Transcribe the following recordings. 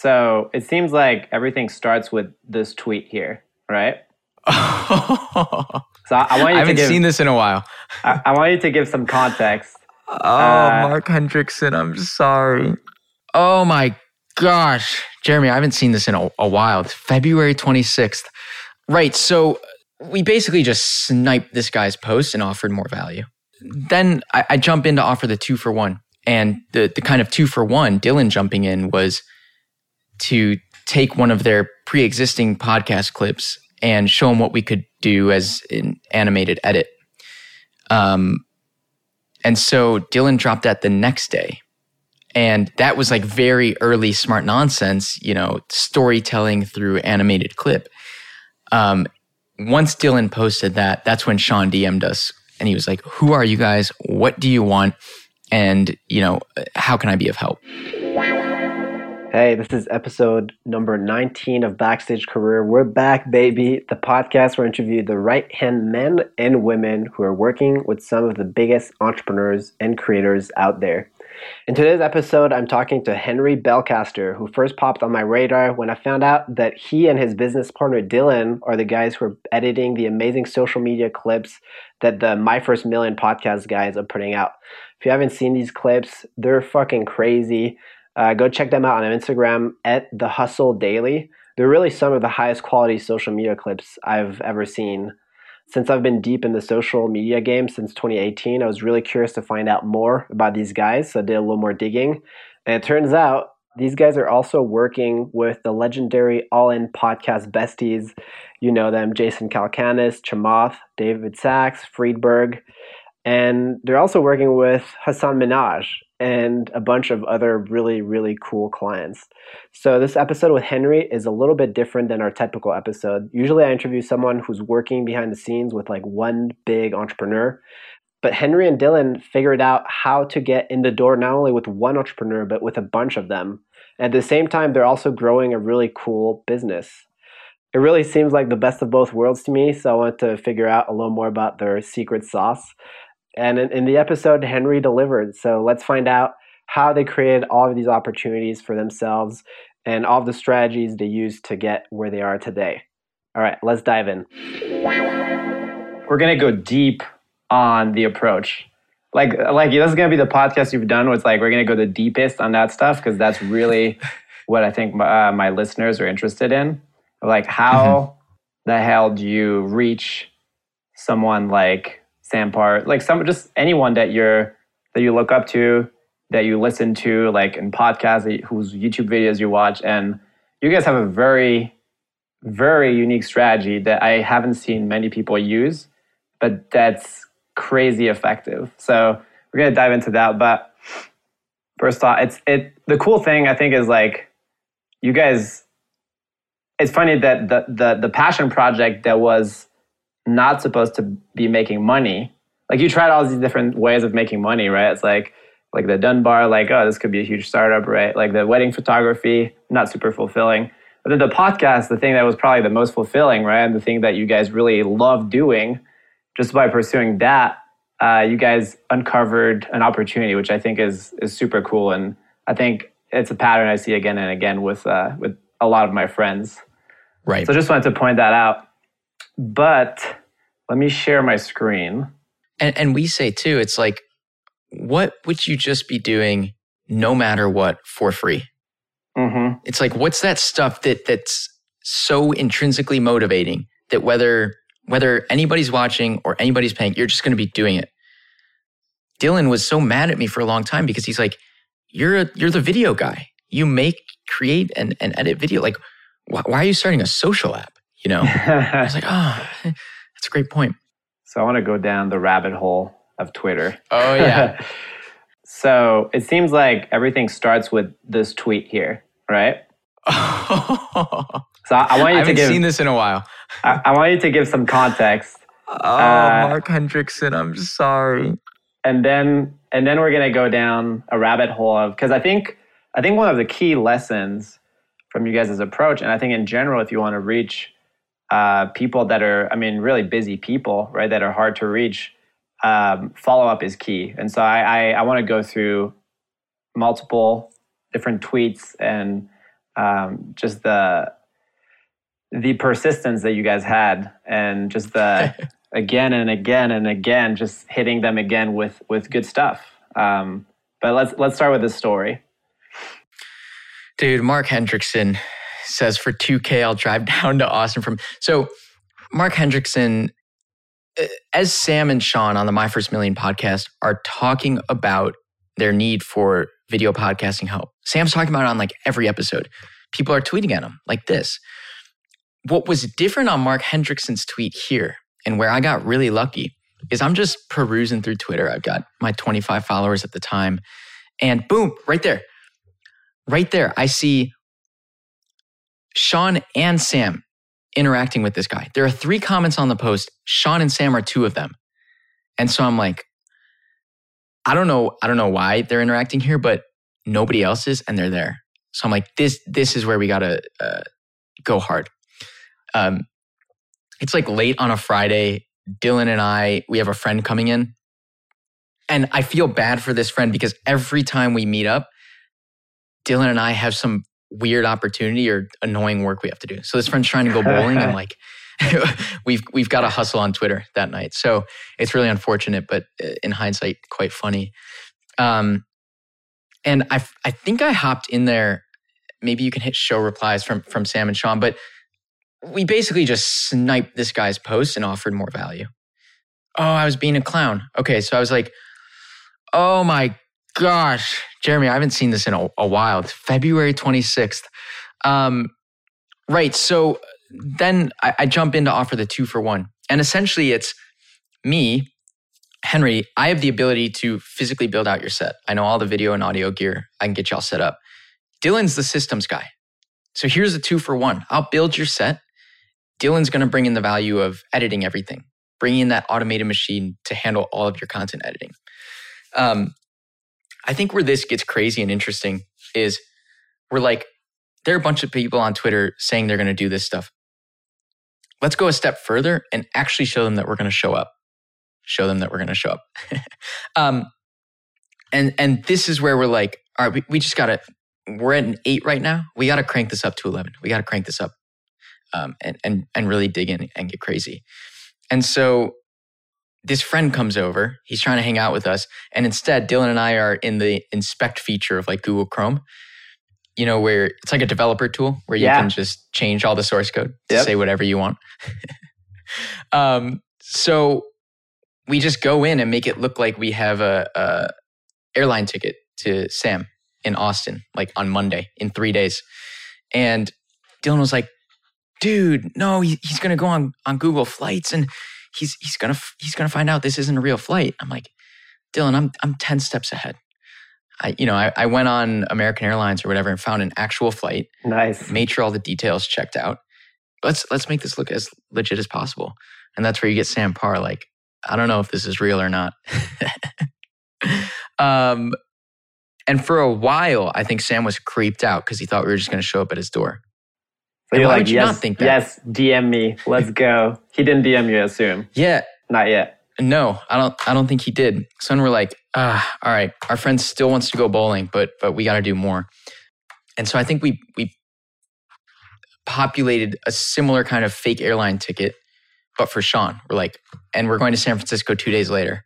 So it seems like everything starts with this tweet here, right? so I, I want you I haven't give, seen this in a while. I, I, want you to give some context. Oh, uh, Mark Hendrickson, I'm sorry. Oh my gosh, Jeremy, I haven't seen this in a, a while. It's February 26th. Right. So we basically just sniped this guy's post and offered more value. Then I, I jump in to offer the two for one. And the, the kind of two for one, Dylan jumping in was to take one of their pre existing podcast clips and show them what we could do as an animated edit. Um, and so Dylan dropped that the next day. And that was like very early smart nonsense, you know, storytelling through animated clip. Um, once Dylan posted that, that's when Shaan DM'd us and he was like, Who are you guys? What do you want? And, you know, how can I be of help? Hey, this is episode number 19 of Backstage Career. We're back, baby. The podcast where I interview the right hand men and women who are working with some of the biggest entrepreneurs and creators out there. In today's episode, I'm talking to Henry Belcaster, who first popped on my radar when I found out that he and his business partner Dylan are the guys who are editing the amazing social media clips that the My First Million podcast guys are putting out. If you haven't seen these clips, they're fucking crazy. Uh, go check them out on Instagram at the Hustle Daily. They're really some of the highest quality social media clips I've ever seen. Since I've been deep in the social media game since 2018, I was really curious to find out more about these guys. So I did a little more digging. And it turns out these guys are also working with the legendary All In podcast besties. You know them Jason Calacanis, Chamath, David Sacks, Friedberg. And they're also working with Hassan Minhaj and a bunch of other really, really cool clients. So, this episode with Henry is a little bit different than our typical episode. Usually, I interview someone who's working behind the scenes with like one big entrepreneur. But Henry and Dylan figured out how to get in the door not only with one entrepreneur, but with a bunch of them. At the same time, they're also growing a really cool business. It really seems like the best of both worlds to me, so I want to figure out a little more about their secret sauce. And in, in the episode, Henry delivered. So let's find out how they created all of these opportunities for themselves and all of the strategies they used to get where they are today. All right, let's dive in. We're going to go deep on the approach. Like, like this is going to be the podcast you've done. Where it's like we're going to go the deepest on that stuff because that's really what I think my, uh, my listeners are interested in. Like, how mm-hmm. the hell do you reach someone like Sam Parr, like some just anyone that you're that you look up to, that you listen to, like in podcasts, whose YouTube videos you watch, and you guys have a very, very unique strategy that I haven't seen many people use, but that's crazy effective. So we're gonna dive into that. But first off, it's it. The cool thing I think is like you guys. It's funny that the the the passion project that was not supposed to be making money. Like you tried all these different ways of making money, right? It's like like the Dunbar, like oh, this could be a huge startup, right? Like the wedding photography, not super fulfilling. But then the podcast, the thing that was probably the most fulfilling, right? And the thing that you guys really love doing, just by pursuing that, uh, you guys uncovered an opportunity, which I think is is super cool. And I think it's a pattern I see again and again with uh, with a lot of my friends. Right. So I just wanted to point that out. But let me share my screen. And, and we say too, it's like, what would you just be doing no matter what for free? Mm-hmm. It's like, what's that stuff that that's so intrinsically motivating that whether whether anybody's watching or anybody's paying, you're just going to be doing it. Dylan was so mad at me for a long time because he's like, "You're a, you're the video guy. You make, create, and, and edit video. Like, why, why are you starting a social app? You know?" I was like, "Oh, that's a great point. So I want to go down the rabbit hole of Twitter. Oh, yeah. so it seems like everything starts with this tweet here, right? so I want you I to give. seen this in a while. I, I, want you to give some context. Oh, uh, Mark Hendrickson, I'm sorry. And then, and then we're gonna go down a rabbit hole of because I think, I think one of the key lessons from you guys' approach, and I think in general, if you want to reach uh, people that are, I mean, really busy people, right, that are hard to reach, um, follow up is key. And so I, I, I want to go through multiple different tweets and um, just the the persistence that you guys had, and just the again and again and again, just hitting them again with with good stuff. Um, but let's let's start with this story. Dude, Mark Hendrickson says for 2K, I'll drive down to Austin from. So, Mark Hendrickson, uh, as Sam and Shaan on the My First Million podcast are talking about their need for video podcasting help, Sam's talking about it on like every episode. People are tweeting at him like this. What was different on Mark Hendrickson's tweet here, and where I got really lucky, is I'm just perusing through Twitter. I've got my 25 followers at the time, and boom, right there. Right there, I see Shaan and Sam interacting with this guy. There are three comments on the post. Shaan and Sam are two of them. And so I'm like, I don't know, I don't know why they're interacting here, but nobody else is, and they're there. So I'm like, this, this is where we gotta uh, go hard. Um, it's like late on a Friday. Dylan and I, we have a friend coming in, and I feel bad for this friend because every time we meet up, Dylan and I have some weird opportunity or annoying work we have to do. So this friend's trying to go bowling and like we've we've got to hustle on Twitter that night. So it's really unfortunate, but uh, in hindsight, quite funny. Um, and I I think I hopped in there. Maybe you can hit show replies from from Sam and Shaan, but we basically just sniped this guy's post and offered more value. Oh, I was being a clown. Okay, so I was like, oh my gosh, Jeremy, I haven't seen this in a, a while. It's February 26th. Um, right. So then I, I jump in to offer the two for one. And essentially, it's me, Henry. I have the ability to physically build out your set. I know all the video and audio gear. I can get y'all set up. Dylan's the systems guy. So here's the two for one. I'll build your set. Dylan's going to bring in the value of editing everything, bringing in that automated machine to handle all of your content editing. Um, I think where this gets crazy and interesting is we're like, there are a bunch of people on Twitter saying they're going to do this stuff. Let's go a step further and actually show them that we're going to show up. Show them that we're going to show up. um, and and this is where we're like, all right, we, we just got to. We're at an eight right now. We got to crank this up to eleven. We got to crank this up, um, and and and really dig in and get crazy. And so this friend comes over. He's trying to hang out with us. And instead, Dylan and I are in the inspect feature of like Google Chrome, you know, where it's like a developer tool where you Yeah. can just change all the source code to Yep. say whatever you want. um, so we just go in and make it look like we have a, a airline ticket to Sam in Austin, like on Monday in three days. And Dylan was like, dude, no, he, he's going to go on, on Google Flights and he's he's gonna he's gonna find out this isn't a real flight. I'm like, Dylan, I'm I'm ten steps ahead. I you know I, I went on American Airlines or whatever and found an actual flight, Nice. made sure all the details checked out. Let's let's make this look as legit as possible. And that's where you get Sam Parr. Like, I don't know if this is real or not. um, and for a while, I think Sam was creeped out because he thought we were just going to show up at his door. So And you're why like, would you yes, not think that? yes, DM me. Let's go. he didn't DM you, I assume. Yeah, Not yet. No, I don't. I don't think he did. So then we're like, ah, all right. Our friend still wants to go bowling, but but we got to do more. And so I think we we populated a similar kind of fake airline ticket, but for Shaan. We're like, and we're going to San Francisco two days later.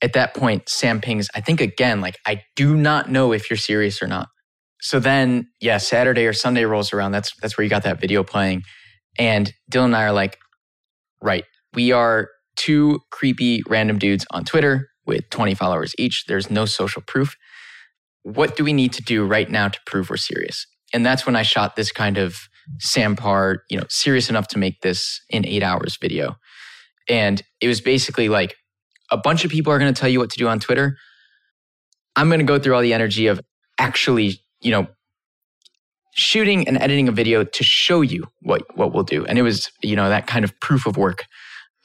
At that point, Sam pings. I think again, like I do not know if you're serious or not. So then, yeah, Saturday or Sunday rolls around. That's that's where you got that video playing, and Dylan and I are like, right, we are two creepy random dudes on Twitter with 20 followers each. There's no social proof. What do we need to do right now to prove we're serious? And that's when I shot this kind of Sam Parr, you know, serious enough to make this in eight hours video. And it was basically like a bunch of people are going to tell you what to do on Twitter. I'm going to go through all the energy of actually, you know, shooting and editing a video to show you what what we'll do. And it was, you know, that kind of proof of work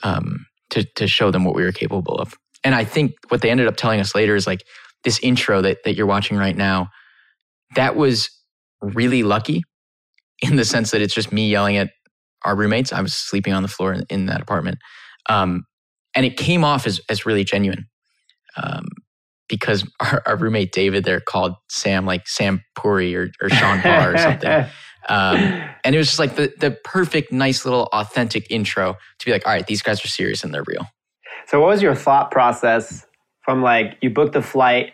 um, to to show them what we were capable of. And I think what they ended up telling us later is like this intro that that you're watching right now. That was really lucky in the sense that it's just me yelling at our roommates. I was sleeping on the floor in, in that apartment, um, and it came off as as really genuine. Um, because our, our roommate David there called Sam like Sam Puri or, or Shaan Parr or something. Um, and it was just like the, the perfect, nice little authentic intro to be like, all right, these guys are serious and they're real. So, what was your thought process from like you booked the flight?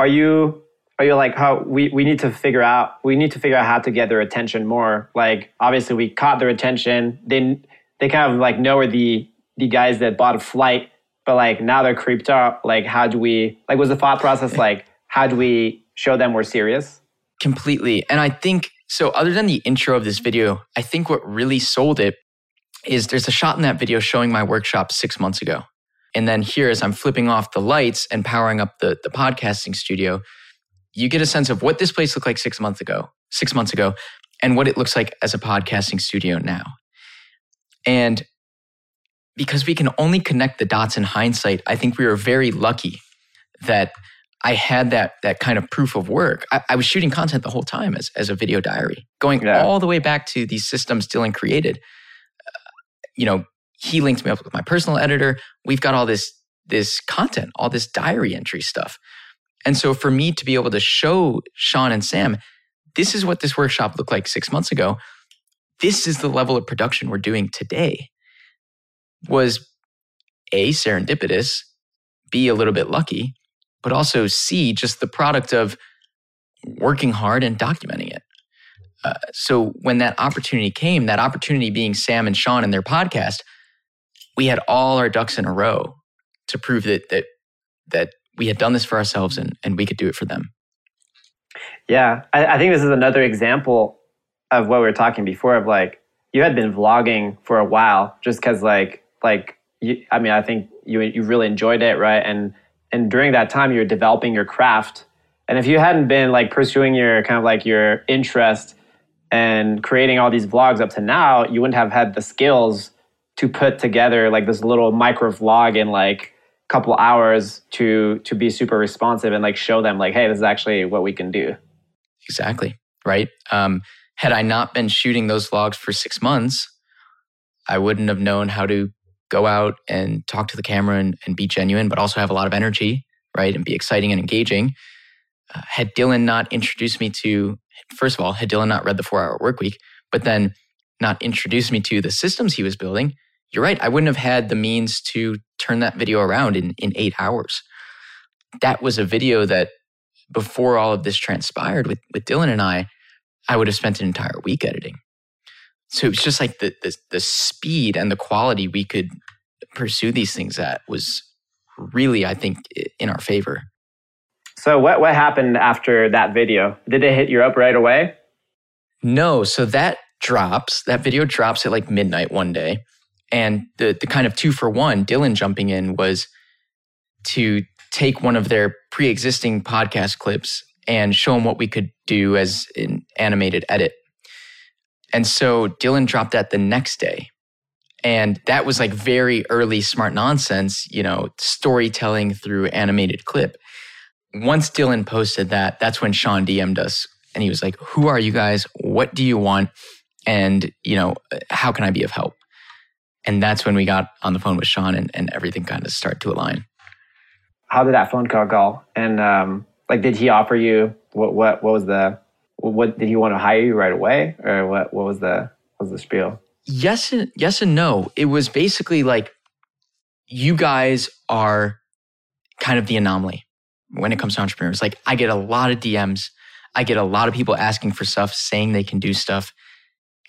Are you are you like how we, we need to figure out we need to figure out how to get their attention more? Like obviously we caught their attention. They they kind of like know where the the guys that bought a flight, but like now they're creeped out. Like how do we like was the thought process like how do we show them we're serious? Completely. And I think so other than the intro of this video, I think what really sold it is there's a shot in that video showing my workshop six months ago. And then here, as I'm flipping off the lights and powering up the, the podcasting studio, you get a sense of what this place looked like six months ago, six months ago, and what it looks like as a podcasting studio now. And because we can only connect the dots in hindsight, I think we were very lucky that I had that that kind of proof of work. I, I was shooting content the whole time as, as a video diary, going yeah. all the way back to these systems Dylan created. Uh, you know, he linked me up with my personal editor. We've got all this this content, all this diary entry stuff. And so for me to be able to show Shaan and Sam, this is what this workshop looked like six months ago. This is the level of production we're doing today. Was A, serendipitous, B, a little bit lucky, but also C, just the product of working hard and documenting it. Uh, so when that opportunity came, that opportunity being Sam and Shaan and their podcast, we had all our ducks in a row to prove that that that we had done this for ourselves and, and we could do it for them. Yeah, I, I think this is another example of what we were talking before of like you had been vlogging for a while just because like like you, I mean I think you you really enjoyed it right? And and during that time you were developing your craft. And if you hadn't been like pursuing your kind of like your interest and creating all these vlogs up to now you wouldn't have had the skills to put together like this little micro vlog in like a couple hours to to be super responsive and like show them like hey this is actually what we can do. Exactly. Right? Um, had i not been shooting those vlogs for six months i wouldn't have known how to go out and talk to the camera and, and be genuine but also have a lot of energy right and be exciting and engaging uh, had dylan not introduced me to first of all had dylan not read the four hour work week but then not introduced me to the systems he was building you're right. I wouldn't have had the means to turn that video around in, in eight hours. That was a video that before all of this transpired with, with Dylan and I, I would have spent an entire week editing. So it was just like the, the, the speed and the quality we could pursue these things at was really, I think, in our favor. So what, what happened after that video? Did it hit you up right away? No. So that drops, that video drops at like midnight one day. And the the kind of two for one, Dylan jumping in was to take one of their pre-existing podcast clips and show them what we could do as an animated edit. And so Dylan dropped that the next day. And that was like very early smart nonsense, you know, storytelling through animated clip. Once Dylan posted that, that's when Shaan DM'd us and he was like, Who are you guys? What do you want? And, you know, how can I be of help? And that's when we got on the phone with Shaan and, and everything kind of started to align. How did that phone call go? And um, like, did he offer you what, what, what was the, what did he want to hire you right away or what, what was the, what was the spiel? Yes and yes and no. It was basically like you guys are kind of the anomaly when it comes to entrepreneurs. Like I get a lot of DMs. I get a lot of people asking for stuff, saying they can do stuff.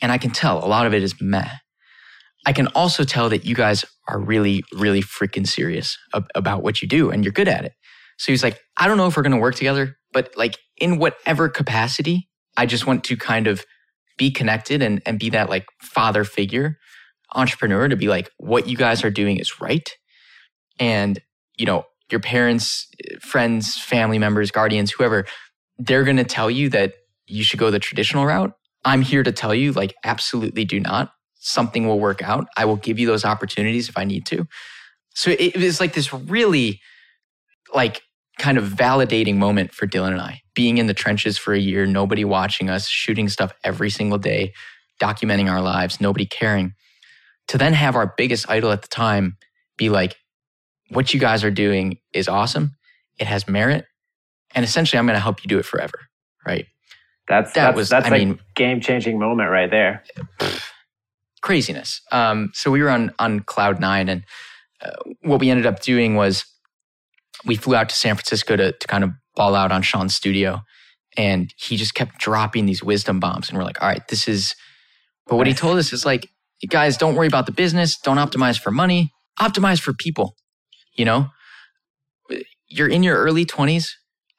And I can tell a lot of it is meh. I can also tell that you guys are really, really freaking serious ab- about what you do and you're good at it. So he's like, I don't know if we're going to work together, but like in whatever capacity, I just want to kind of be connected and, and be that like father figure entrepreneur to be like, what you guys are doing is right. And, you know, your parents, friends, family members, guardians, whoever, they're going to tell you that you should go the traditional route. I'm here to tell you, like, absolutely do not something will work out. I will give you those opportunities if I need to. So it, was like this really like kind of validating moment for Dylan and I, being in the trenches for a year, nobody watching us, shooting stuff every single day, documenting our lives, nobody caring. To then have our biggest idol at the time be like, what you guys are doing is awesome. it has merit, and essentially I'm going to help you do it forever, right? That's That that's, was- that's I a mean- game changing moment right there. craziness. Um, so we were on on cloud nine, and uh, what we ended up doing was we flew out to San Francisco to to kind of ball out on Shaan's studio, and he just kept dropping these wisdom bombs, and we're like, all right, this is. But what he told us is like, guys, don't worry about the business, don't optimize for money, optimize for people. You know, you're in your early twenties,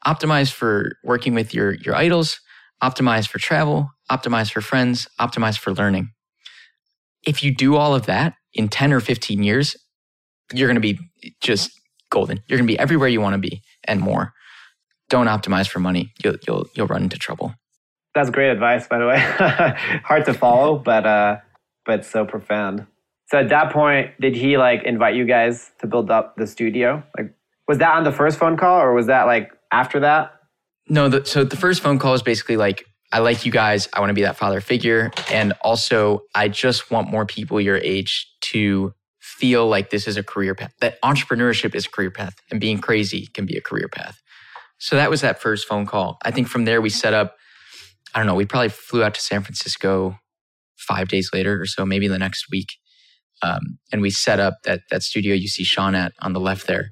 optimize for working with your your idols, optimize for travel, optimize for friends, optimize for learning. If you do all of that in 10 or 15 years, you're going to be just golden. You're going to be everywhere you want to be and more. Don't optimize for money. You'll, you'll, you'll run into trouble. That's great advice, by the way. Hard to follow, but uh, but so profound. So at that point, did he like invite you guys to build up the studio? Like, was that on the first phone call, or was that like after that? No, the, so the first phone call is basically like, I like you guys. I want to be that father figure. And also, I just want more people your age to feel like this is a career path, that entrepreneurship is a career path and being crazy can be a career path. So that was that first phone call. I think from there, we set up, I don't know, we probably flew out to San Francisco five days later or so, maybe the next week. Um, and we set up that, that studio you see Shaan at on the left there,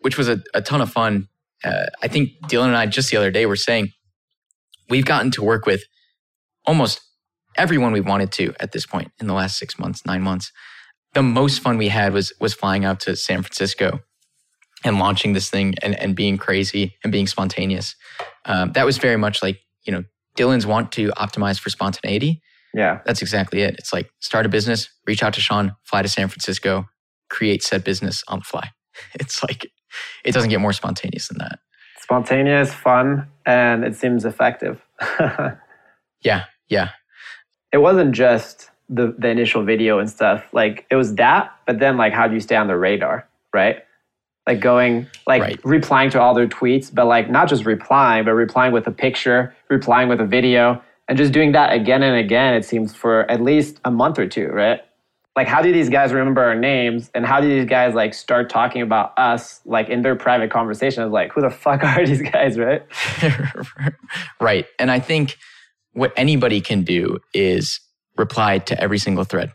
which was a, a ton of fun. Uh, I think Dylan and I just the other day were saying, we've gotten to work with almost everyone we wanted to at this point in the last six months, nine months. The most fun we had was was flying out to San Francisco and launching this thing and, and being crazy and being spontaneous. Um, that was very much like, you know, Dylan's want to optimize for spontaneity. Yeah, That's exactly it. It's like start a business, reach out to Shaan, fly to San Francisco, create said business on the fly. It's like, it doesn't get more spontaneous than that. spontaneous, fun, and it seems effective. Yeah. Yeah. it wasn't just the the initial video and stuff. Like it was that, but then like how do you stay on the radar, right? Like going like Right. replying to all their tweets, but like not just replying, but replying with a picture, replying with a video, and just doing that again and again. It seems for at least a month or two, right? Like how do these guys remember our names, and how do these guys like start talking about us like in their private conversations? Like who the fuck are these guys, right? right. And I think what anybody can do is reply to every single thread.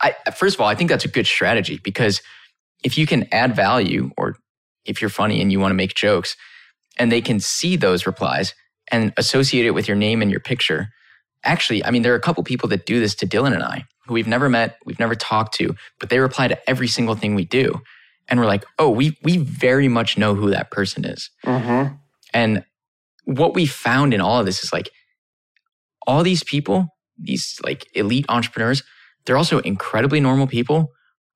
I, first of all, I think that's a good strategy because if you can add value or if you're funny and you want to make jokes and they can see those replies and associate it with your name and your picture. Actually, I mean, there are a couple people that do this to Dylan and I who we've never met, we've never talked to, but they reply to every single thing we do. And we're like, oh, we, we very much know who that person is. Mm-hmm. And what we found in all of this is like all these people, these like elite entrepreneurs, they're also incredibly normal people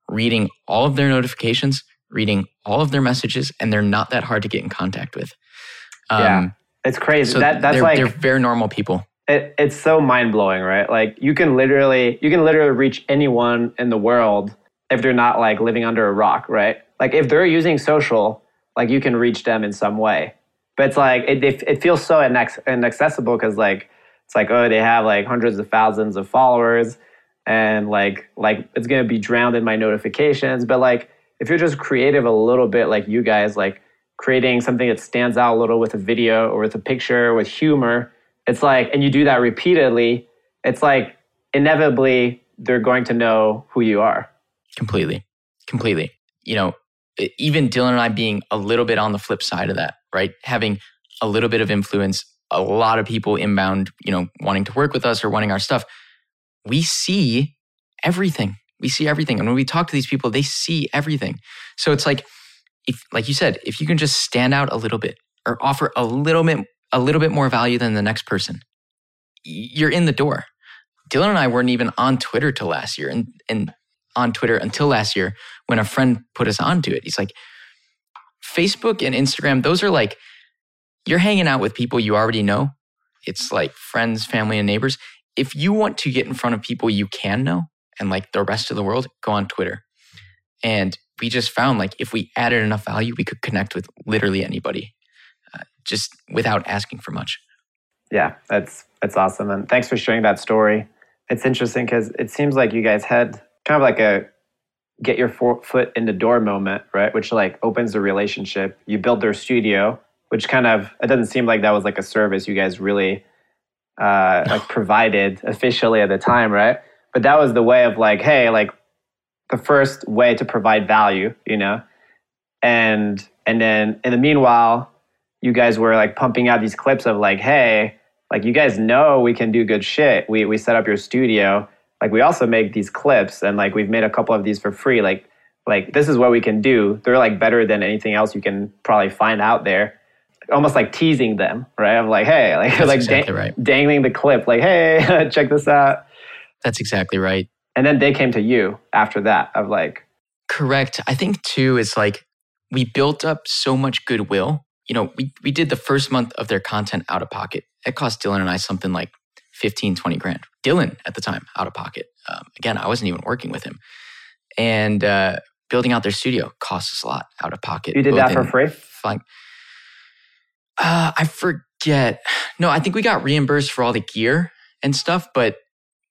reading all of their notifications, reading all of their messages, and they're not that hard to get in contact with. Um, Yeah. It's crazy. So that that's they're, like they're very normal people. it, it's so mind blowing, right? Like you can literally you can literally reach anyone in the world if they're not like living under a rock, right? Like if they're using social, like you can reach them in some way. But it's like it it, it feels so inex- inaccessible because like it's like oh they have like hundreds of thousands of followers and like like it's gonna be drowned in my notifications. But like if you're just creative a little bit, like you guys, like creating something that stands out a little with a video or with a picture with humor it's like and you do that repeatedly it's like inevitably they're going to know who you are Completely. Completely. You know, even Dylan and I being a little bit on the flip side of that, right? Having a little bit of influence, a lot of people inbound, you know, wanting to work with us or wanting our stuff. We see everything. We see everything. And when we talk to these people, they see everything. So it's like, if, like you said, if you can just stand out a little bit or offer a little bit, a little bit more value than the next person, you're in the door. Dylan and I weren't even on Twitter till last year. And, and on Twitter until last year when a friend put us onto it. He's like, Facebook and Instagram, those are like, you're hanging out with people you already know. It's like friends, family, and neighbors. If you want to get in front of people you can know and like the rest of the world, go on Twitter. And we just found like if we added enough value, we could connect with literally anybody uh, just without asking for much. yeah that's that's awesome and thanks for sharing that story it's interesting because it seems like you guys had kind of like a get your foot in the door moment, right? Which like opens the relationship. You build their studio, which kind of it doesn't seem like that was like a service you guys really uh, like provided officially at the time, right? But that was the way of like, hey, like the first way to provide value, you know, and and then in the meanwhile, you guys were like pumping out these clips of like, hey, like you guys know we can do good shit. We we set up your studio. Like we also make these clips and like we've made a couple of these for free. Like like this is what we can do. They're like better than anything else you can probably find out there. Almost like teasing them, right? I'm like, hey, like That's like exactly dang- right. dangling the clip, like, hey, check this out. That's exactly right. And then they came to you after that of like, Correct. I think too is like we built up so much goodwill. You know, we, we did the first month of their content out of pocket. It cost Dylan and I something like 15, 20 grand. Dylan at the time, out of pocket. Um, again, I wasn't even working with him. And uh, building out their studio cost us a lot out of pocket. you did that for free? Flying. Uh, I forget. No, I think we got reimbursed for all the gear and stuff, but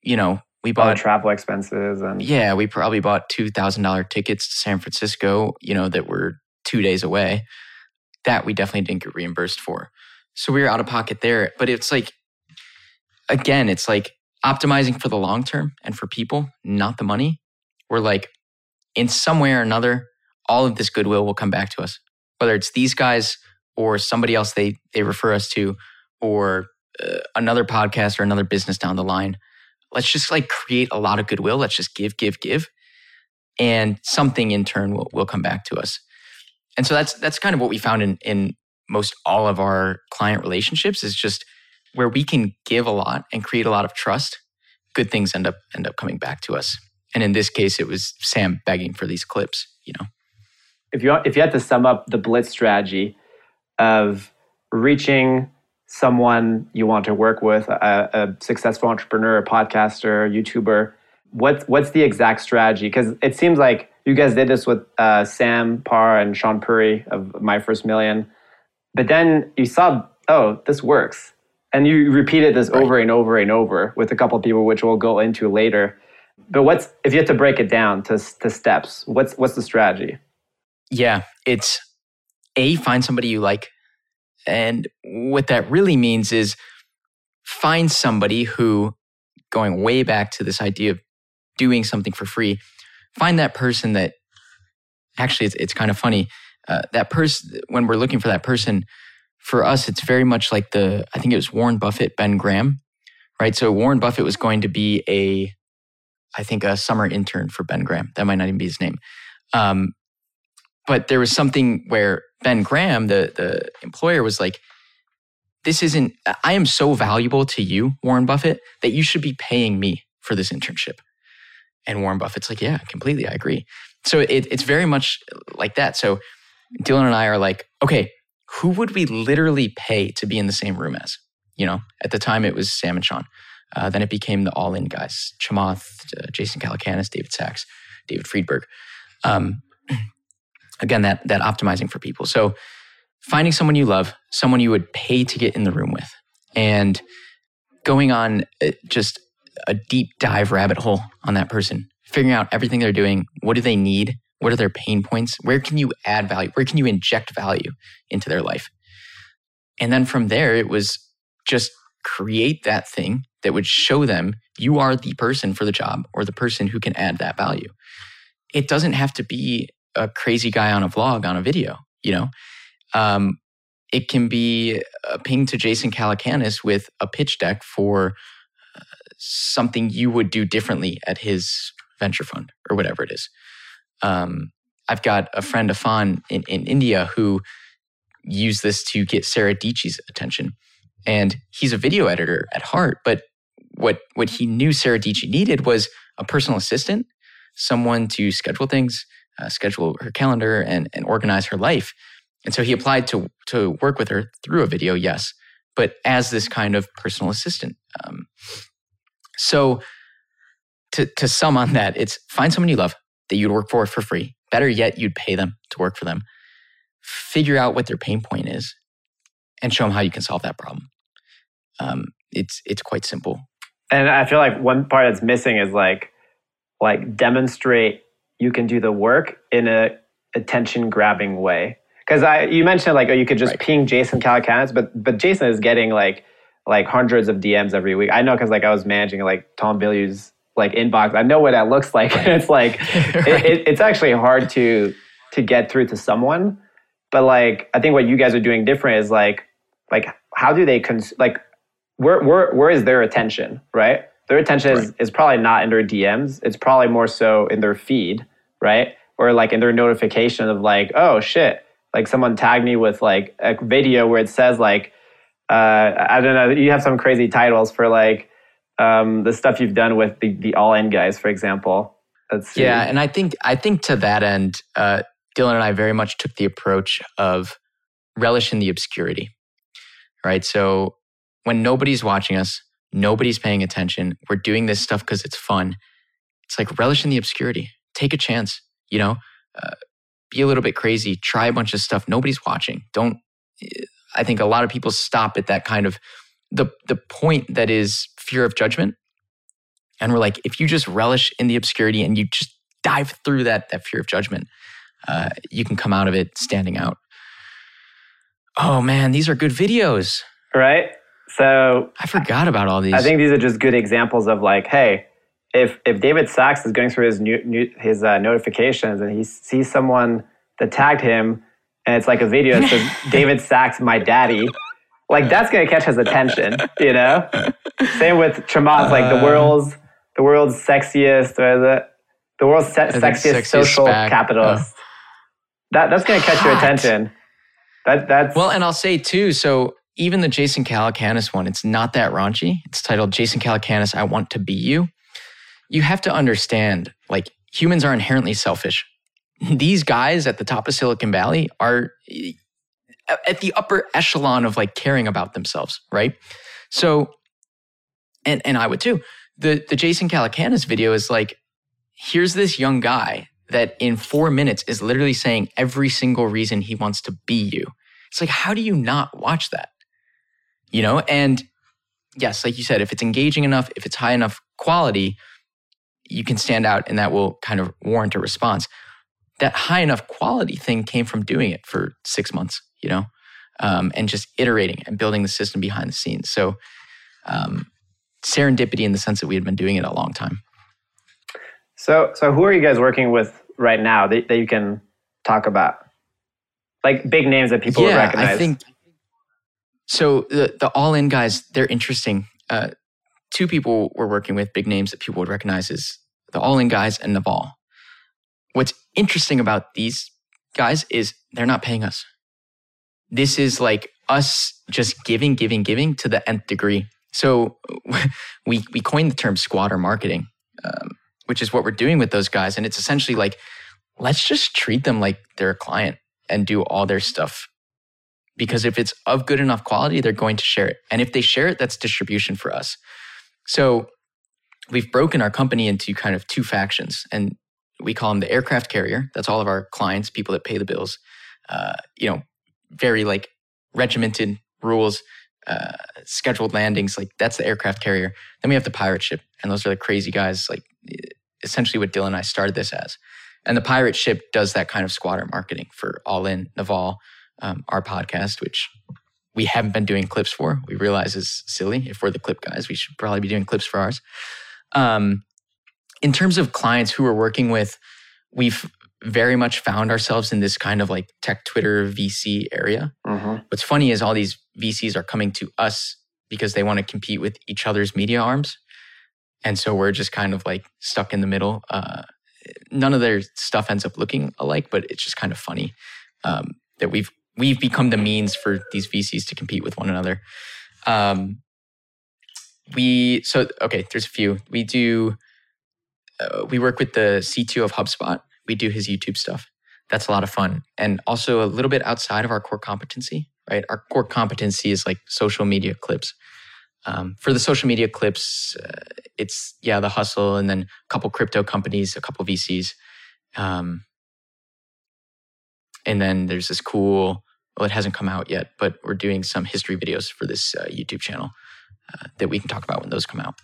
you know, we bought travel expenses and yeah, we probably bought two thousand dollar tickets to San Francisco. You know that were two days away. That we definitely didn't get reimbursed for. So we were out of pocket there. But it's like, again, it's like optimizing for the long term and for people, not the money. We're like, in some way or another, all of this goodwill will come back to us. Whether it's these guys or somebody else they they refer us to, or uh, another podcast or another business down the line let's just like create a lot of goodwill. Let's just give, give, give. And something in turn will, will come back to us. And so that's that's kind of what we found in in most all of our client relationships is just where we can give a lot and create a lot of trust, good things end up end up coming back to us. And in this case, it was Sam begging for these clips, you know. if you if you had to sum up the blitz strategy of reaching someone you want to work with, a, a successful entrepreneur, a podcaster, YouTuber, what's what's the exact strategy? Because it seems like you guys did this with uh, Sam Parr and Shaan Puri of My First Million, but then you saw, oh, this works, and you repeated this Right. over and over and over with a couple of people, which we'll go into later. But what's if you had to break it down to to steps? What's what's the strategy? Yeah, it's A, find somebody you like. And what that really means is find somebody who, going way back to this idea of doing something for free, find that person that actually, it's, it's kind of funny. Uh, that person, when we're looking for that person, for us, it's very much like the, I think it was Warren Buffett, Ben Graham, right? So Warren Buffett was going to be a, I think, a summer intern for Ben Graham. That might not even be his name. Um, but there was something where Ben Graham, the the employer, was like, "This isn't. I am so valuable to you, Warren Buffett, that you should be paying me for this internship." And Warren Buffett's like, "Yeah, completely, I agree." So it, it's very much like that. So Dylan and I are like, "Okay, who would we literally pay to be in the same room as?" You know, at the time it was Sam and Shaan. Uh, then it became the All In guys: Chamath, uh, Jason Calacanis, David Sacks, David Friedberg. Um, again that that optimizing for people. So finding someone you love someone you would pay to get in the room with and going on uh, just a deep dive rabbit hole on that person figuring out everything they're doing what do they need what are their pain points where can you add value where can you inject value into their life? And then from there it was just create that thing that would show them you are the person for the job or the person who can add that value. It doesn't have to be a crazy guy on a vlog on a video, you know. Um, it can be a ping to Jason Calacanis with a pitch deck for uh, something you would do differently at his venture fund or whatever it is. Um, I've got a friend, Afan, in, in India who used this to get Sarah Dietschy's attention. And he's a video editor at heart, but what what he knew Sarah Dietschy needed was a personal assistant, someone to schedule things, uh, schedule her calendar and, and organize her life. And so he applied to, to work with her through a video, yes, but as this kind of personal assistant. Um, so to, to sum on that, it's find someone you love that you'd work for for free. Better yet, you'd pay them to work for them. Figure out what their pain point is and show them how you can solve that problem. Um, it's, it's quite simple. And I feel like one part that's missing is like like demonstrate you can do the work in a attention grabbing way. Because I you mentioned like oh you could just Right. ping Jason Calacanis, but but Jason is getting like like hundreds of DMs every week. I know because like I was managing like Tom Bilyeu's like inbox. I know what that looks like. it's like Right. it, it, it's actually hard to to get through to someone. But like I think what you guys are doing different is like like how do they cons- like where where where is their attention right? Their attention is, Right. is probably not in their DMs. It's probably more so in their feed, right? Or like in their notification of like, oh shit, like someone tagged me with like a video where it says like, uh, I don't know, you have some crazy titles for like um, the stuff you've done with the, the all in guys, for example. Yeah, and I think I think to that end, uh, Dylan and I very much took the approach of relish in the obscurity. Right. So when nobody's watching us, nobody's paying attention, we're doing this stuff because it's fun. It's like relish in the obscurity. Take a chance. You know, uh, be a little bit crazy. Try a bunch of stuff. Nobody's watching. Don't. I think a lot of people stop at that kind of the the point that is fear of judgment and we're like, if you just relish in the obscurity and you just dive through that that fear of judgment, uh, you can come out of it standing out. Oh man, these are good videos. Right? So I forgot about all these. I think these are just good examples of like, hey, if if David Sacks is going through his new, new his uh, notifications and he sees someone that tagged him, and it's like a video that says David Sacks, my daddy, like that's gonna catch his attention, you know. Same with Chamath, like the Uh, world's the world's sexiest or the the world's se- sexiest, sexiest social SPAC, capitalist. That that's gonna catch your attention. That that's well, and I'll say too. So even the Jason Calacanis one, it's not that raunchy. It's titled Jason Calacanis, I Want to Be You. You have to understand, like humans are inherently selfish. These guys at the top of Silicon Valley are at the upper echelon of like caring about themselves, right? So, and and I would too. The the Jason Calacanis video is like, here's this young guy that in four minutes is literally saying every single reason he wants to be you. It's like, how do you not watch that? You know, and yes, like you said, if it's engaging enough, if it's high enough quality, you can stand out and that will kind of warrant a response. That high enough quality thing came from doing it for six months, you know, um, and just iterating and building the system behind the scenes. So, um, serendipity in the sense that we had been doing it a long time. So, so who are you guys working with right now that, that you can talk about? Like big names that people would recognize. I think so. The the all in guys, they're interesting. Uh, two people we're working with, big names that people would recognize is the all in guys and Naval. What's interesting about these guys is they're not paying us. This is like us just giving, giving, giving to the nth degree. So we we coined the term squatter marketing, um, which is what we're doing with those guys, and it's essentially like let's just treat them like they're a client and do all their stuff. Because if it's of good enough quality, they're going to share it. And if they share it, that's distribution for us. So we've broken our company into kind of two factions, and we call them the aircraft carrier. That's all of our clients, people that pay the bills. Uh, you know, very like regimented rules, uh, scheduled landings. Like that's the aircraft carrier. Then we have the pirate ship, and those are the crazy guys. Like essentially what Dylan and I started this as. And the pirate ship does that kind of squatter marketing for All In Naval, um, our podcast, which we haven't been doing clips for. We realize is silly. If we're the clip guys, we should probably be doing clips for ours. Um, in terms of clients who we're working with, we've very much found ourselves in this kind of like tech Twitter VC area. Mhm. What's funny is all these VCs are coming to us because they want to compete with each other's media arms. And so we're just kind of like stuck in the middle. Uh, none of their stuff ends up looking alike, but it's just kind of funny um, that we've we've become the means for these VCs to compete with one another. Um, we so okay. There's a few. We do. Uh, we work with the CTO of HubSpot. We do his YouTube stuff. That's a lot of fun, and also a little bit outside of our core competency. Right, our core competency is like social media clips. Um, for the social media clips, uh, it's yeah the hustle, and then a couple crypto companies, a couple VCs, um, and then there's this cool. Well, it hasn't come out yet, but we're doing some history videos for this uh, YouTube channel uh, that we can talk about when those come out.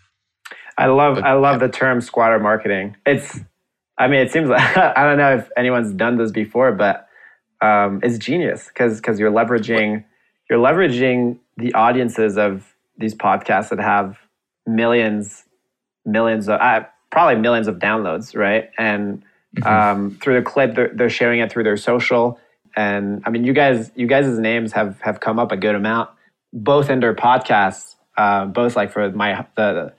I love But- I love the term squatter marketing. It's I mean, it seems like I don't know if anyone's done this before, but um, it's genius because because you're leveraging you're leveraging the audiences of these podcasts that have millions millions of uh, probably millions of downloads, right? And mm-hmm. um, through the clip, they're, they're sharing it through their social. And I mean, you guys, you guys' names have have come up a good amount, both in their podcasts, uh, both like for my the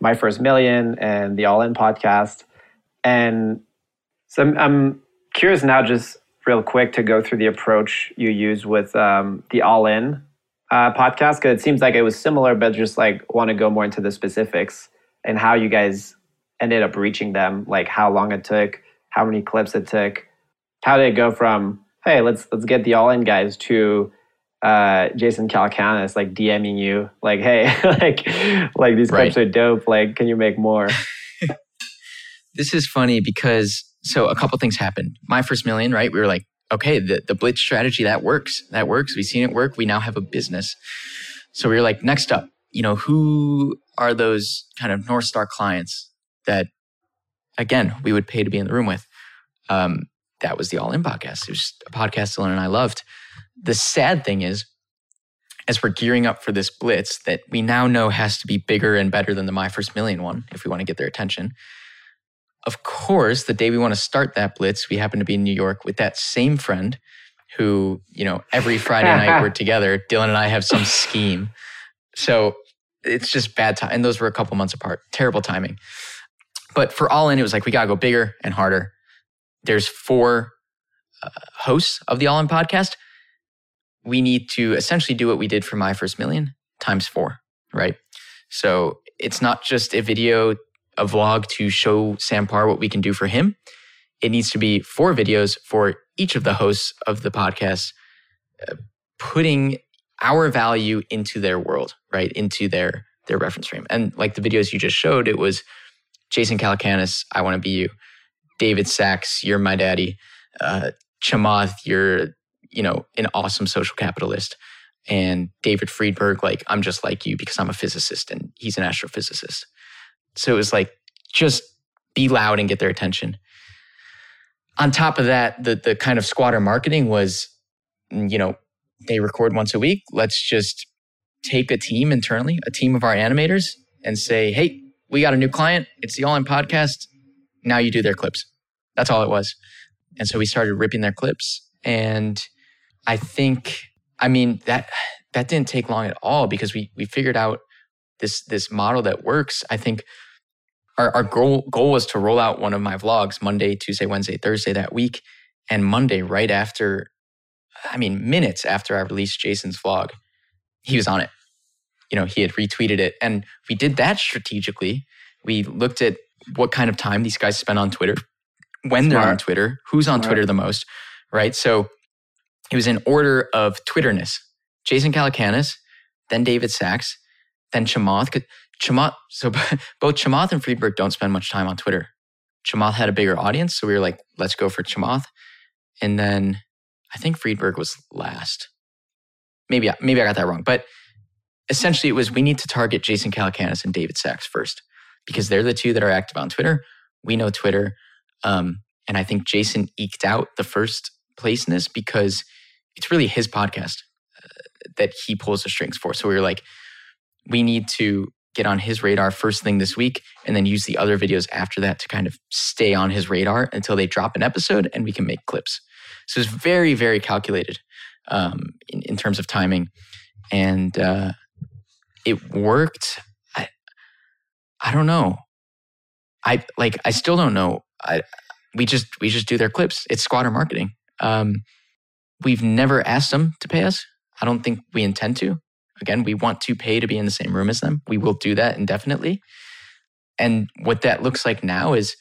my first million and the All In podcast. And so I'm, I'm curious now, just real quick, to go through the approach you use with um, the All In uh, podcast because it seems like it was similar, but just like want to go more into the specifics and how you guys ended up reaching them, like how long it took, how many clips it took, how did it go from hey let's let's get the all in guys to uh, Jason Calacanis like DMing you like hey like like these right. clips are dope like can you make more? this is funny because so a couple things happened. My first million, right? We were like, okay, the, the blitz strategy that works. That works. We've seen it work. We now have a business. So we were like, next up, you know, who are those kind of North Star clients that, again, we would pay to be in the room with? Um, that was the All In podcast. It was a podcast Dylan and I loved. The sad thing is, as we're gearing up for this blitz that we now know has to be bigger and better than the My First Million one if we want to get their attention. Of course, the day we want to start that blitz, we happen to be in New York with that same friend who, you know, every Friday night we're together. Dylan and I have some scheme. So it's just bad time. And those were a couple months apart. Terrible timing. But for all in, it was like, we got to go bigger and harder. There's four uh, hosts of the All In podcast. We need to essentially do what we did for My First Million times four, right? So it's not just a video, a vlog to show Sam Parr what we can do for him. It needs to be four videos for each of the hosts of the podcast, uh, putting our value into their world, right? Into their their reference frame. And like the videos you just showed, it was Jason Calacanis, I want to be you. David Sacks, you're my daddy. Uh, Chamath, you're, you know, an awesome social capitalist. And David Friedberg, like, I'm just like you because I'm a physicist and he's an astrophysicist. So it was like, just be loud and get their attention. On top of that, the the kind of squatter marketing was, you know, they record once a week. Let's just take a team internally, a team of our animators, and say, hey, we got a new client. It's the All In podcast. Now you do their clips. That's all it was. And so we started ripping their clips. And I think, I mean, that that didn't take long at all because we we figured out this this model that works. I think our, our goal goal was to roll out one of my vlogs Monday, Tuesday, Wednesday, Thursday that week. And Monday, right after I mean, minutes after I released Jason's vlog, he was on it. You know, he had retweeted it. And we did that strategically. We looked at what kind of time these guys spend on Twitter, when Smart. they're on Twitter, who's on Smart. Twitter the most, right? So it was in order of Twitterness. Jason Calacanis, then David Sacks, then Chamath. Chamath, so both Chamath and Friedberg don't spend much time on Twitter. Chamath had a bigger audience, so we were like, let's go for Chamath. And then I think Friedberg was last. Maybe maybe I got that wrong, but essentially it was we need to target Jason Calacanis and David Sacks first because they're the two that are active on Twitter. We know Twitter, um, and I think Jason eked out the first place in this because it's really his podcast uh, that he pulls the strings for. So we were like, we need to get on his radar first thing this week and then use the other videos after that to kind of stay on his radar until they drop an episode and we can make clips. So it's very, very calculated um, in, in, terms of timing. And uh, it worked. I, I don't know. I like, I still don't know. I, we just, we just do their clips. It's squatter marketing. Um, we've never asked them to pay us. I don't think we intend to. Again, we want to pay to be in the same room as them. We will do that indefinitely. And what that looks like now is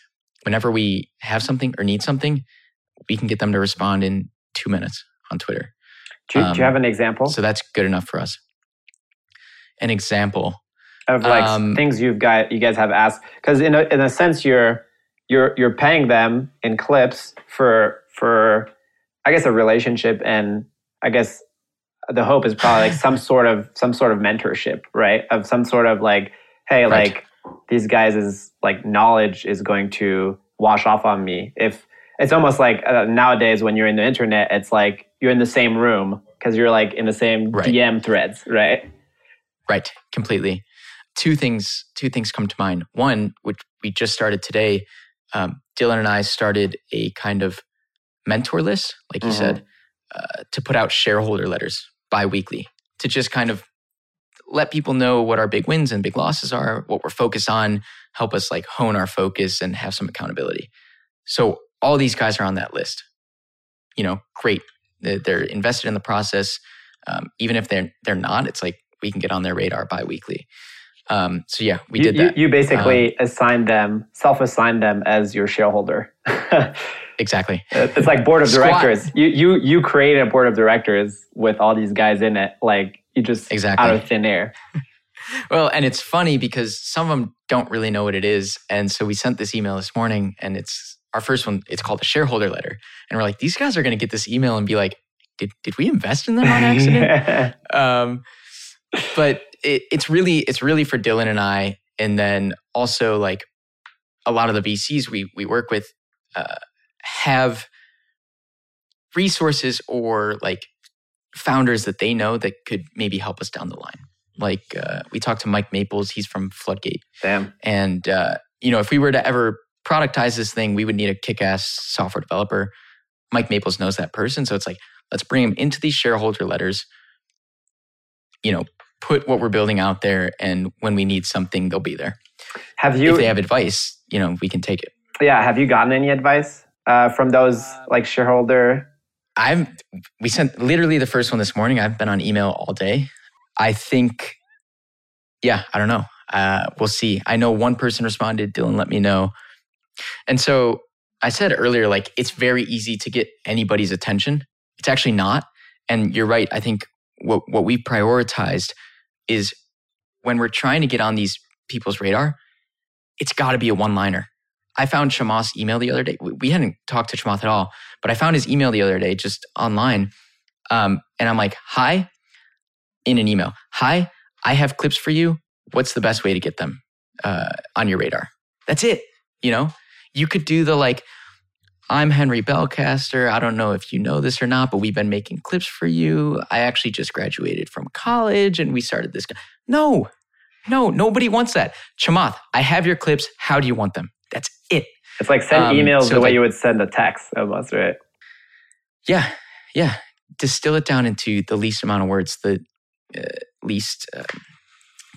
whenever we have something or need something, we can get them to respond in two minutes on Twitter. Do you, um, do you have an example? So that's good enough for us. An example of like um, things you've got you guys have asked because in a, in a sense you're you're you're paying them in clips for for I guess a relationship and I guess the hope is probably like some sort of some sort of mentorship, right? Of some sort of like, hey, right. like these guys is like knowledge is going to wash off on me. If it's almost like uh, nowadays when you're in the internet, it's like you're in the same room because you're like in the same Right. DM threads, right? Right, completely. Two things. Two things come to mind. One, which we just started today. Um, Dylan and I started a kind of mentor list, like you Mhm. said, uh, to put out shareholder letters bi-weekly to just kind of let people know what our big wins and big losses are, what we're focused on, help us like hone our focus and have some accountability. So all these guys are on that list. You know, great. They're, they're invested in the process. Um, even if they're they're not, it's like we can get on their radar bi-weekly. Um, so yeah, we you, did that Um, You, basically assigned them, self-assigned them as your shareholder. exactly. it's like board of Squat. directors. You you you create a board of directors with all these guys in it. Like you just Exactly. out of thin air. Well, and it's funny because some of them don't really know what it is. And so we sent this email this morning and it's our first one, it's called a shareholder letter. And we're like, these guys are going to get this email and be like, did, did we invest in them on accident? um, but it, it's really, it's really for Dylan and I. And then also like a lot of the VCs we, we work with uh, have resources or like founders that they know that could maybe help us down the line. Like uh, we talked to Mike Maples, he's from Floodgate. Damn. And, uh, you know, if we were to ever productize this thing, we would need a kick ass software developer. Mike Maples knows that person. So it's like, let's bring him into these shareholder letters, you know, put what we're building out there. And when we need something, they'll be there. Have you if they have advice, you know, we can take it. yeah. Have you gotten any advice uh, from those like shareholder? I've, we sent literally the first one this morning. I've been on email all day. I think, yeah, I don't know. Uh, we'll see. I know one person responded, Dylan let me know. And so I said earlier, like, it's very easy to get anybody's attention. It's actually not. And you're right. I think what, what we prioritized is when we're trying to get on these people's radar, it's got to be a one liner. I found Chamath's email the other day. We hadn't talked to Chamath at all, but I found his email the other day just online. Um, and I'm like, hi, in an email. Hi, I have clips for you. What's the best way to get them uh, on your radar? That's it. You know, you could do the like, I'm Henry Belcaster. I don't know if you know this or not, but we've been making clips for you. I actually just graduated from college and we started this. No, no, nobody wants that. Chamath, I have your clips. How do you want them? That's it. It's like send Um, emails so the way like- you would send a text, almost, right? Yeah, yeah. Distill it down into the least amount of words, the uh, least uh,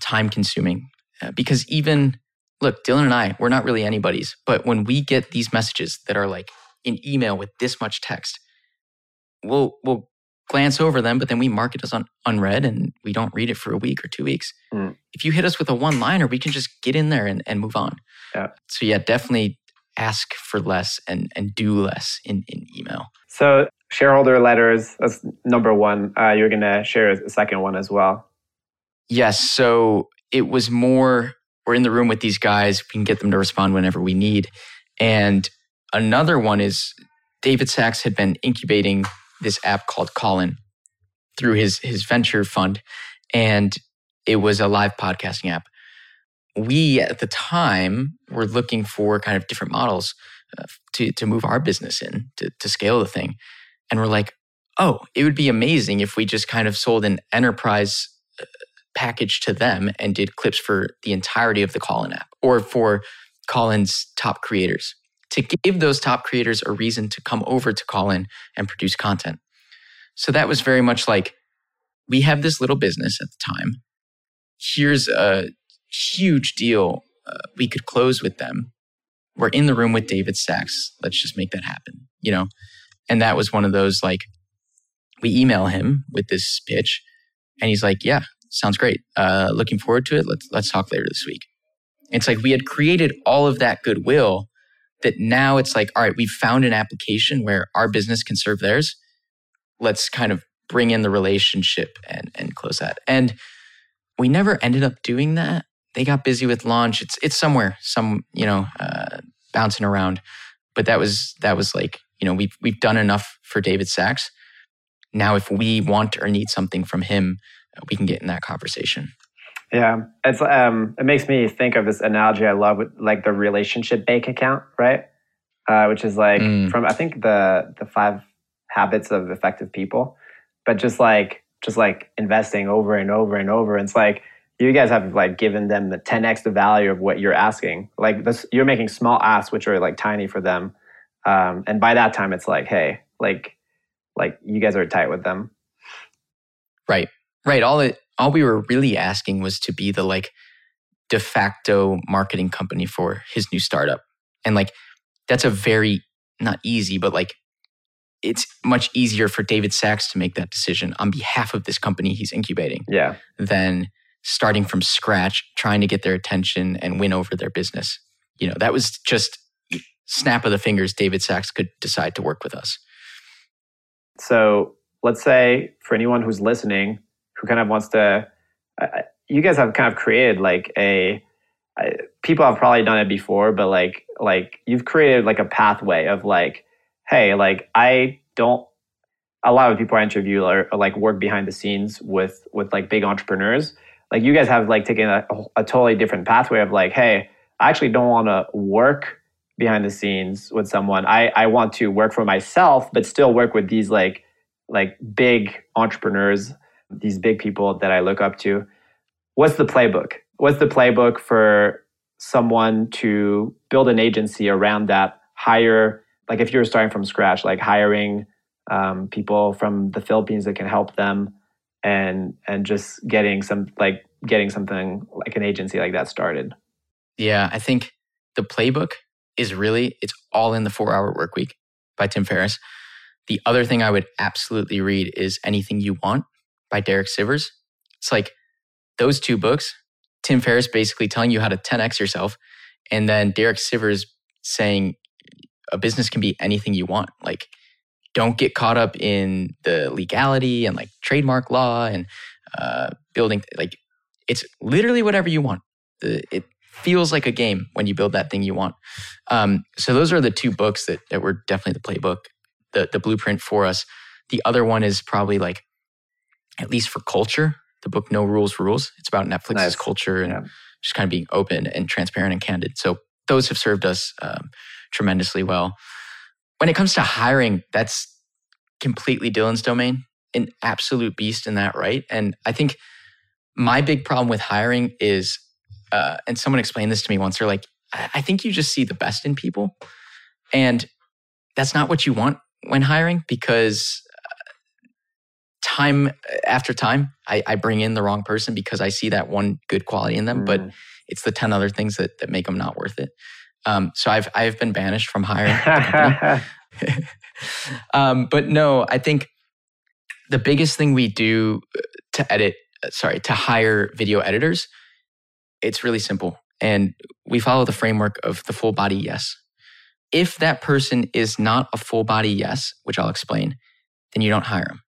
time consuming. Uh, because even, look, Dylan and I, we're not really anybody's, but when we get these messages that are like in email with this much text, we'll, we'll glance over them, but then we mark it as un- unread and we don't read it for a week or two weeks. Mm. If you hit us with a one liner, we can just get in there and, and move on. Yeah. So, yeah, definitely ask for less and, and do less in, in email. So shareholder letters. That's number one. Uh, you're gonna share a second one as well. Yes. So it was more, we're in the room with these guys. We can get them to respond whenever we need. And another one is David Sacks had been incubating this app called Callin through his, his venture fund. And it was a live podcasting app. We at the time were looking for kind of different models uh, to, to move our business in to, to scale the thing. And we're like, oh, it would be amazing if we just kind of sold an enterprise package to them and did clips for the entirety of the Callin app or for Callin's top creators to give those top creators a reason to come over to Callin and produce content. So that was very much like we have this little business at the time. Here's a huge deal uh, we could close with them. We're in the room with David Sacks. Let's just make that happen, you know? And that was one of those like, we email him with this pitch and he's like, yeah, sounds great. Uh, looking forward to it. Let's let's talk later this week. It's like we had created all of that goodwill that now it's like, all right, we've found an application where our business can serve theirs. Let's kind of bring in the relationship and and close that. And we never ended up doing that. They got busy with launch. It's it's somewhere, some you know, uh, bouncing around. But that was that was like you know we've we've done enough for David Sacks. Now, if we want or need something from him, we can get in that conversation. Yeah, it's um, it makes me think of this analogy I love with like the relationship bank account, right? uh, which is like Mm. from I think the the five habits of effective people, but just like just like investing over and over and over. And it's like you guys have like given them the 10x the value of what you're asking. Like this, you're making small asks, which are like tiny for them. Um, and by that time, it's like, hey, like, like you guys are tight with them. Right. Right. All it all we were really asking was to be the like de facto marketing company for his new startup. And like that's a very not easy, but like it's much easier for David Sacks to make that decision on behalf of this company he's incubating Yeah. than starting from scratch, trying to get their attention and win over their business. You know, that was just snap of the fingers David Sacks could decide to work with us. So let's say for anyone who's listening, who kind of wants to, uh, you guys have kind of created like a, uh, people have probably done it before, but like, like you've created like a pathway of like, hey, like I don't. A lot of people I interview are, are like work behind the scenes with with like big entrepreneurs. Like you guys have like taken a, a totally different pathway of like, hey, I actually don't want to work behind the scenes with someone. I, I want to work for myself, but still work with these like like big entrepreneurs, these big people that I look up to. What's the playbook? What's the playbook for someone to build an agency around that? Hire like if you're starting from scratch, like hiring um, people from the Philippines that can help them, and and just getting some like getting something like an agency like that started. Yeah, I think the playbook is really it's all in the 4-hour work week by Tim Ferriss. The other thing I would absolutely read is Anything You Want by Derek Sivers. It's like those two books, Tim Ferriss basically telling you how to 10x yourself and then Derek Sivers saying a business can be anything you want. Like don't get caught up in the legality and like trademark law and uh, building like it's literally whatever you want. It feels like a game when you build that thing you want. Um, so those are the two books that, that were definitely the playbook, the, the blueprint for us. The other one is probably like, at least for culture, the book No Rules Rules. It's about Netflix's Nice. culture and Yeah. just kind of being open and transparent and candid. So those have served us um, tremendously well. When it comes to hiring, that's completely Dylan's domain, an absolute beast in that, right? And I think my big problem with hiring is, uh, and someone explained this to me once. They're like, I I think you just see the best in people, and that's not what you want when hiring because time after time, I, I bring in the wrong person because I see that one good quality in them, but Mm. it's the ten other things that that make them not worth it. Um, so I've I've been banished from hiring. um, but no, I think the biggest thing we do uh, to edit, uh, sorry, to hire video editors, it's really simple. And we follow the framework of the full body yes. If that person is not a full body yes, which I'll explain, then you don't hire them.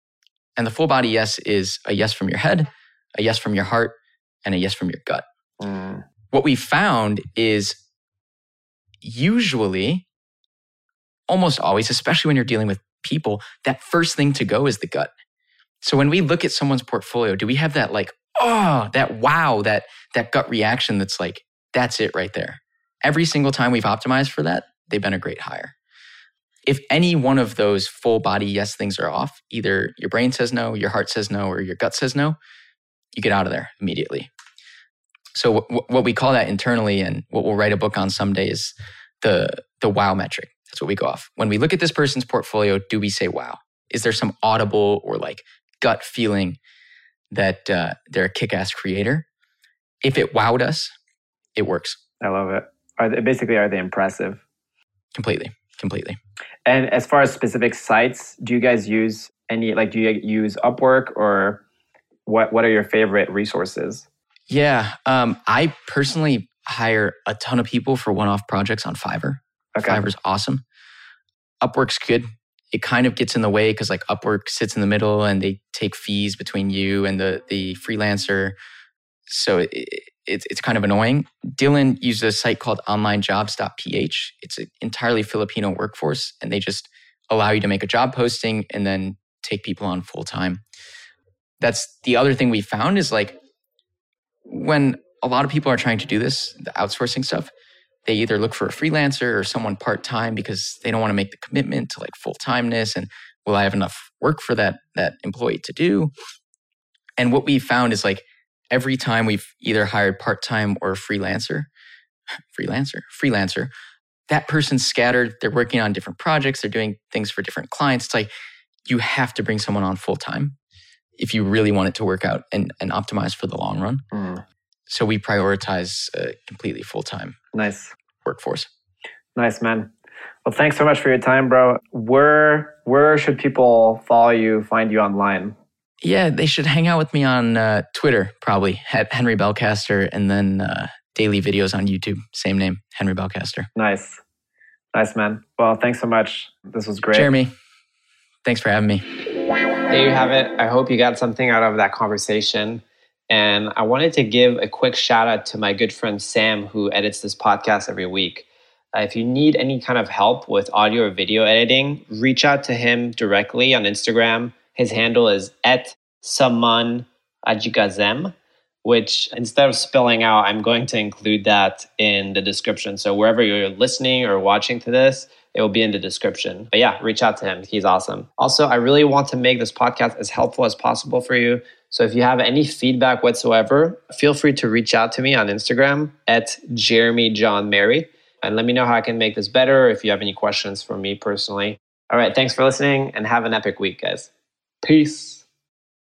And the full body yes is a yes from your head, a yes from your heart, and a yes from your gut. Mm. what we found is usually almost always especially when you're dealing with people that first thing to go is the gut. So when we look at someone's portfolio do we have that like oh that wow that that gut reaction that's like that's it right there. Every single time we've optimized for that they've been a great hire if any one of those full body yes things are off either your brain says no your heart says no or your gut says no you get out of there immediately so w- what we call that internally, and what we'll write a book on someday, is the the wow metric. That's what we go off. When we look at this person's portfolio, do we say wow? Is there some audible or like gut feeling that uh, they're a kick-ass creator? If it wowed us, it works I love it. Are they, basically are they impressive? completely, completely. And as far as specific sites, do you guys use any like do you use Upwork or what what are your favorite resources? Yeah, um, I personally hire a ton of people for one-off projects on Fiverr. Okay. Fiverr's awesome. Upwork's good. It kind of gets in the way because like Upwork sits in the middle and they take fees between you and the the freelancer. So it, it, it's it's kind of annoying. Dylan uses a site called onlinejobs.ph. It's an entirely Filipino workforce and they just allow you to make a job posting and then take people on full time. That's the other thing we found is like when a lot of people are trying to do this, the outsourcing stuff, they either look for a freelancer or someone part time because they don't want to make the commitment to like full timeness and will I have enough work for that that employee to do? And what we found is like every time we've either hired part time or a freelancer, freelancer, freelancer, that person's scattered. They're working on different projects. They're doing things for different clients. It's like you have to bring someone on full time if you really want it to work out and, and optimize for the long run. Mm. So we prioritize a completely full time. Nice workforce. Nice, man. Well, thanks so much for your time, bro. Where where should people follow you, find you online? Yeah, they should hang out with me on uh, Twitter, probably at Henry Belcaster, and then uh, daily videos on YouTube. Same name, Henry Belcaster. Nice, nice, man. Well, thanks so much. This was great, Jeremy. Thanks for having me. There you have it. I hope you got something out of that conversation. And I wanted to give a quick shout out to my good friend Sam, who edits this podcast every week. Uh, if you need any kind of help with audio or video editing, reach out to him directly on Instagram. His handle is at saman ajigazem, which instead of spelling out, I'm going to include that in the description. So wherever you're listening or watching to this, it will be in the description. But yeah, reach out to him. He's awesome. Also, I really want to make this podcast as helpful as possible for you. So if you have any feedback whatsoever, feel free to reach out to me on Instagram at Jeremy John Mary and let me know how I can make this better if you have any questions for me personally. All right, thanks for listening and have an epic week, guys. Peace.